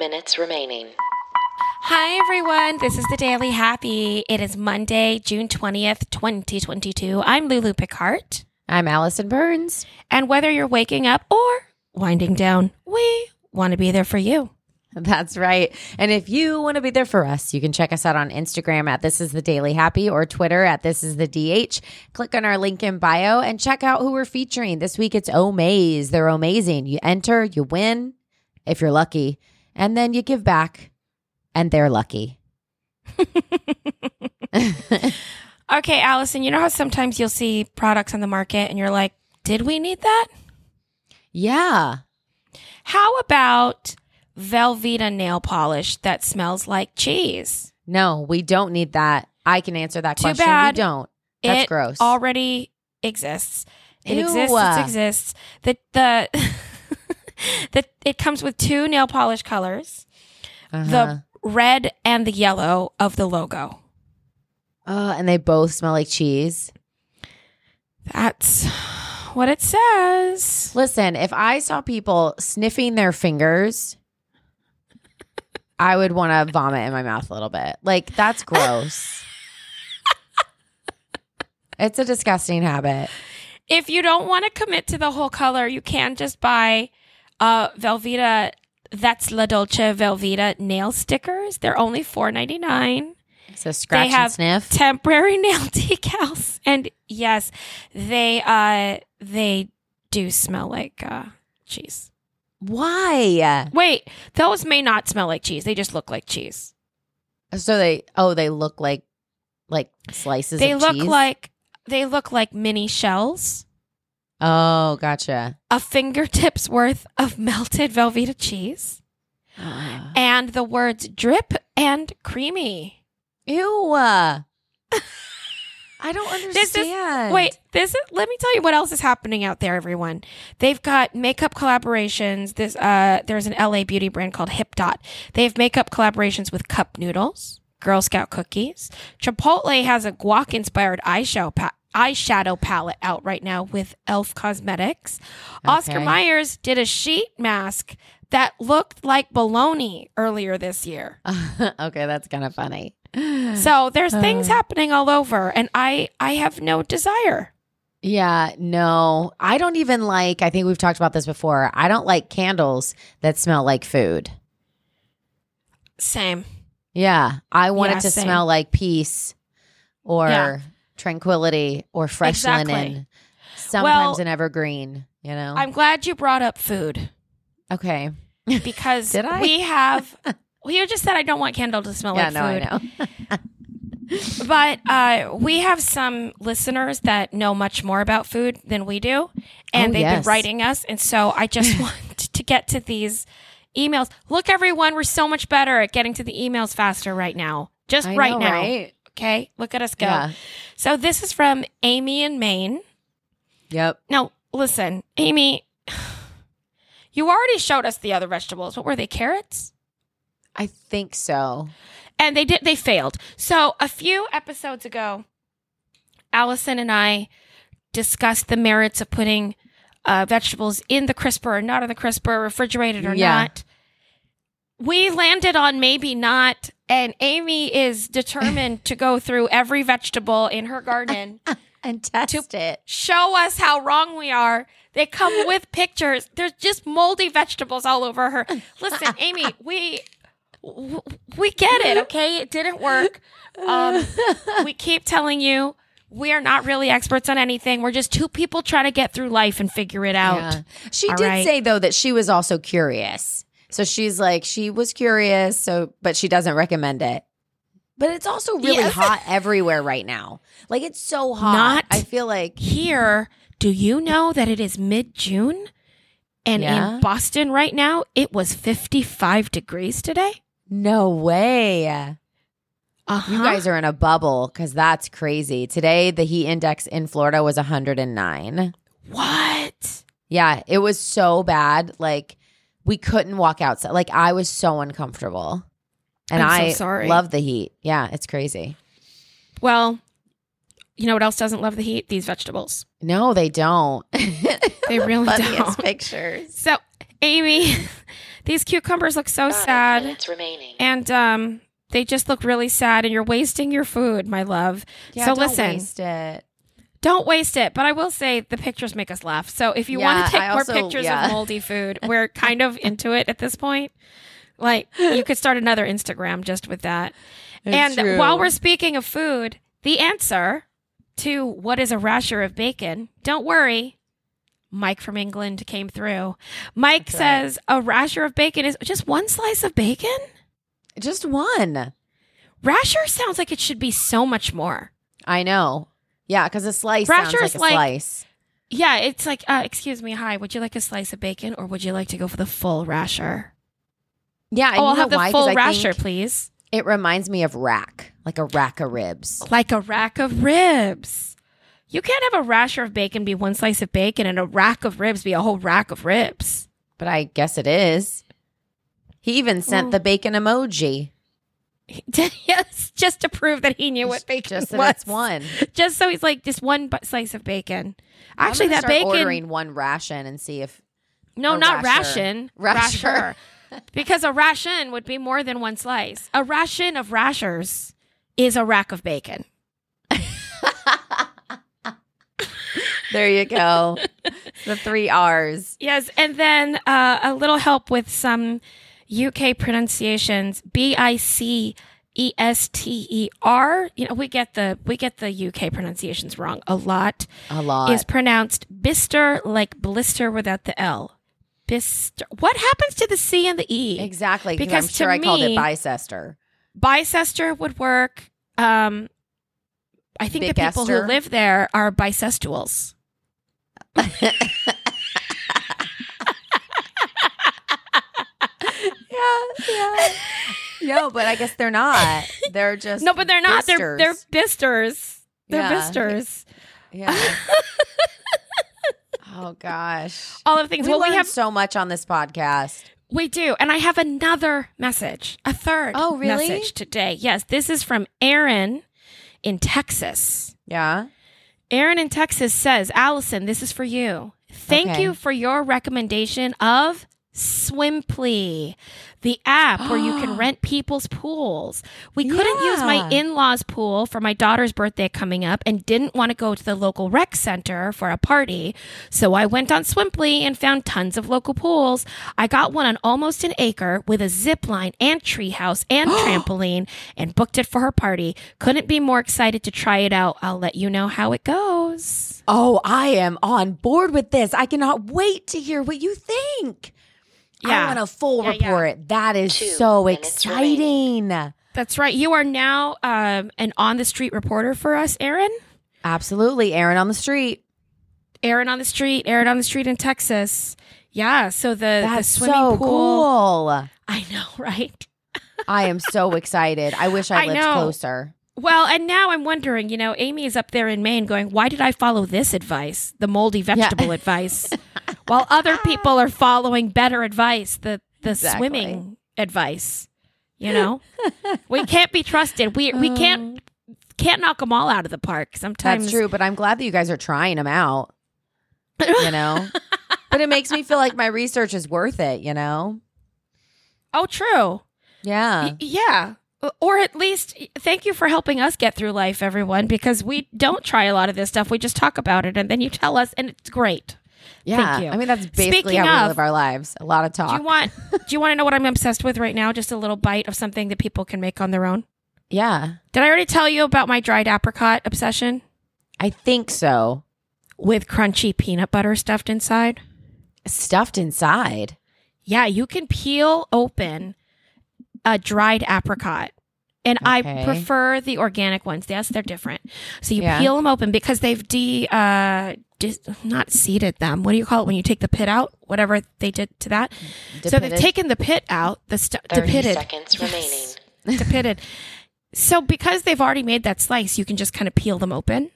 minutes remaining. Hi, everyone. This is the Daily Happy. It is Monday, June 20th, 2022. I'm Lulu Picard. I'm Allison Burns. And whether you're waking up or winding down, we want to be there for you. That's right. And if you want to be there for us, you can check us out on Instagram at This Is the Daily Happy or Twitter at This Is the DH. Click on our link in bio and check out who we're featuring. This week it's Omaze. They're amazing. You enter, you win if you're lucky, and then you give back and they're lucky. okay, Allison, you know how sometimes you'll see products on the market and you're like, did we need that? Yeah. How about Velveeta nail polish that smells like cheese? No, we don't need that. I can answer that Too question. bad. We don't. That's it gross. already exists. It Ew. exists. It exists. The the the it comes with two nail polish colors, Uh-huh. the red and the yellow of the logo. Uh, and they both smell like cheese. That's what it says. Listen, if I saw people sniffing their fingers, I would want to vomit in my mouth a little bit. Like, that's gross. it's a disgusting habit. If you don't want to commit to the whole color, you can just buy uh Velveeta that's La Dolce Velveeta nail stickers. They're only four ninety nine. A scratch They have and sniff. temporary nail decals and yes they uh they do smell like uh cheese Why? wait those may not smell like cheese they just look like cheese So they, oh, they look like like slices they of look cheese? like they look like mini shells Oh, gotcha. a fingertips worth of melted velveeta cheese and the words drip and creamy Ew. I don't understand. This is wait. This is. Let me tell you what else is happening out there, everyone. They've got makeup collaborations. This uh, there's an LA beauty brand called HipDot. They have makeup collaborations with cup noodles, Girl Scout cookies. Chipotle has a guac inspired eyeshadow pa- eyeshadow palette out right now with Elf Cosmetics. Oscar Myers did a sheet mask that looked like baloney earlier this year. okay, that's kind of funny. So there's things Uh. happening all over, and I I have no desire. Yeah, no, I don't even like. I think we've talked about this before. I don't like candles that smell like food. Same. Yeah, I want Yeah, it to same. smell like peace or Yeah. tranquility or fresh Exactly. linen. Sometimes Well, an evergreen, you know. I'm glad you brought up food okay. because Did I? we have. Well, you just said I don't want candle to smell yeah, like no, food. I know. But uh, we have some listeners that know much more about food than we do, and Oh, they've yes. been writing us. And so I just want to get to these emails. Look, everyone, we're so much better at getting to the emails faster right now. Just I right know, now. right? Okay, look at us go. Yeah. So this is from Amy in Maine. Yep. Now, listen, Amy, you already showed us the other vegetables. What were they? Carrots? I think so. And they did they failed. So, a few episodes ago, Allison and I discussed the merits of putting uh, vegetables in the crisper or not in the crisper, refrigerated or Yeah. not. We landed on maybe not, and Amy is determined to go through every vegetable in her garden And test it. show us how wrong we are. They come with pictures. There's just moldy vegetables all over her. Listen, Amy, we we get it, okay? It didn't work. Um, we keep telling you we are not really experts on anything. We're just two people trying to get through life and figure it out. Yeah. She All did right. say though that she was also curious. So she's like she was curious, so but she doesn't recommend it. But it's also really hot everywhere right now. Like it's so hot. Not- I feel like Here, do you know that it is mid June? And Yeah. in Boston right now, it was 55 degrees today. no way. Uh-huh. You guys are in a bubble cuz that's crazy. Today the heat index in Florida was 109. What? Yeah, it was so bad like we couldn't walk outside. Like I was so uncomfortable. And I'm so I sorry. love the heat. Yeah, it's crazy. Well, you know what else doesn't love the heat? These vegetables. No, they don't. They really Funniest don't. pictures. So, Amy, These cucumbers look so Five sad. minutes remaining. And um they just look really sad and you're wasting your food, my love. Yeah, so don't listen, waste it. don't waste it. But I will say the pictures make us laugh. So if you want to take I more also- pictures yeah. of moldy food, we're kind of into it at this point. Like you could start another Instagram just with that. and true. while we're speaking of food, the answer to what is a rasher of bacon, don't worry. Mike from England came through. Mike That's right. says a rasher of bacon is just one slice of bacon. Just one. Rasher sounds like it should be so much more. I know. Yeah, because a slice Rasher's sounds like a like- slice. Yeah, it's like, uh, excuse me, hi, would you like a slice of bacon or would you like to go for the full rasher? Yeah, oh, I'll have the why? full rasher, please. It reminds me of rack, like a rack of ribs. Like a rack of ribs. You can't have a rasher of bacon be one slice of bacon and a rack of ribs be a whole rack of ribs. But I guess it is. He even sent Well- the bacon emoji. yes, just to prove that he knew what bacon Just was. one. Just so he's like, just one slice of bacon. Actually, that start bacon. ordering one ration and see if No, not rasher. ration. Rasher. Rasher. because a ration would be more than one slice. A ration of rashers is a rack of bacon. there you go. the three R's. Yes, and then uh, a little help with some UK pronunciations. B I C E S T E R. You know, we get the we get the UK pronunciations wrong a lot. A lot. Is pronounced bister like blister without the L. Bister. What happens to the C and the E? exactly. Because I'm to sure I called it me- bicester. Bicester would work. Um, I think the people who live there are bicestuals. yeah, yeah. no, but I guess they're not. They're just No, but they're not. They're they're bisters. bisters. They're Yeah. bisters. Yeah. oh gosh. All of the things. We well, we have so much on this podcast. we do, and I have another message, a third. Oh, really? Message today. Yes, this is from Aaron in Texas. Yeah. Aaron in Texas says, Allison, this is for you. Thank Okay. you for your recommendation of Swimply, the app where you can rent people's pools. We couldn't use my in law's pool for my daughter's birthday coming up and didn't want to go to the local rec center for a party. So I went on Swimply and found tons of local pools. I got one on almost an acre with a zip line and treehouse and trampoline and booked it for her party. Couldn't be more excited to try it out. I'll let you know how it goes. Oh, I am on board with this. I cannot wait to hear what you think. I Yeah. want a full Yeah, yeah. report. That is Two so minutes exciting. That's right. You are now um, an on the street reporter for us, Aaron. Absolutely. Aaron on the street. Aaron on the street. Aaron on the street in Texas. Yeah. So the That's the swimming so pool. cool. I know, right? I am so excited. I wish I, I lived know. closer. Well, and now I'm wondering. You know, Amy is up there in Maine, going, "Why did I follow this advice, the moldy vegetable advice, while other people are following better advice, the the Exactly. swimming advice?" You know, we can't be trusted. We we uh. can't can't knock them all out of the park. Sometimes That's true, but I'm glad that you guys are trying them out. You know? but it makes me feel like my research is worth it, you know? Oh, true. Yeah. Y- yeah. Or at least thank you for helping us get through life, everyone, because we don't try a lot of this stuff. We just talk about it and then you tell us, and it's great. Yeah. you. I mean, that's basically Speaking how we of- live our lives. A lot of talk. Do you want do you want to know what I'm obsessed with right now? Just a little bite of something that people can make on their own. yeah. Did I already tell you about my dried apricot obsession I think so. with crunchy peanut butter stuffed inside? Stuffed inside. Yeah, you can peel open a dried apricot. And I prefer the organic ones. Yes, they're different. So you Yeah. peel them open because they've de uh dis- not seeded them. What do you call it when you take the pit out? Whatever they did to that. So they've taken the pit out. The stu- 30 depitted. seconds Yes. remaining. depitted. So because they've already made that slice, you can just kind of peel them open.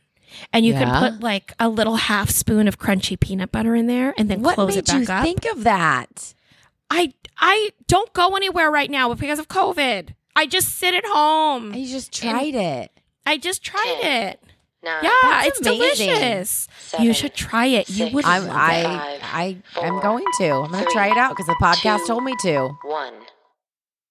And you Yeah. can put like a little half spoon of crunchy peanut butter in there and then What close it back up. What made you up. think of that? I I don't go anywhere right now because of COVID. I just sit at home. You just tried it. I just tried Ten. it. nine, Yeah, it's amazing. delicious. Seven, you should try it. You would I'm love I it. Five, I I'm going to. I'm going to try it out because the podcast two, told me to. one.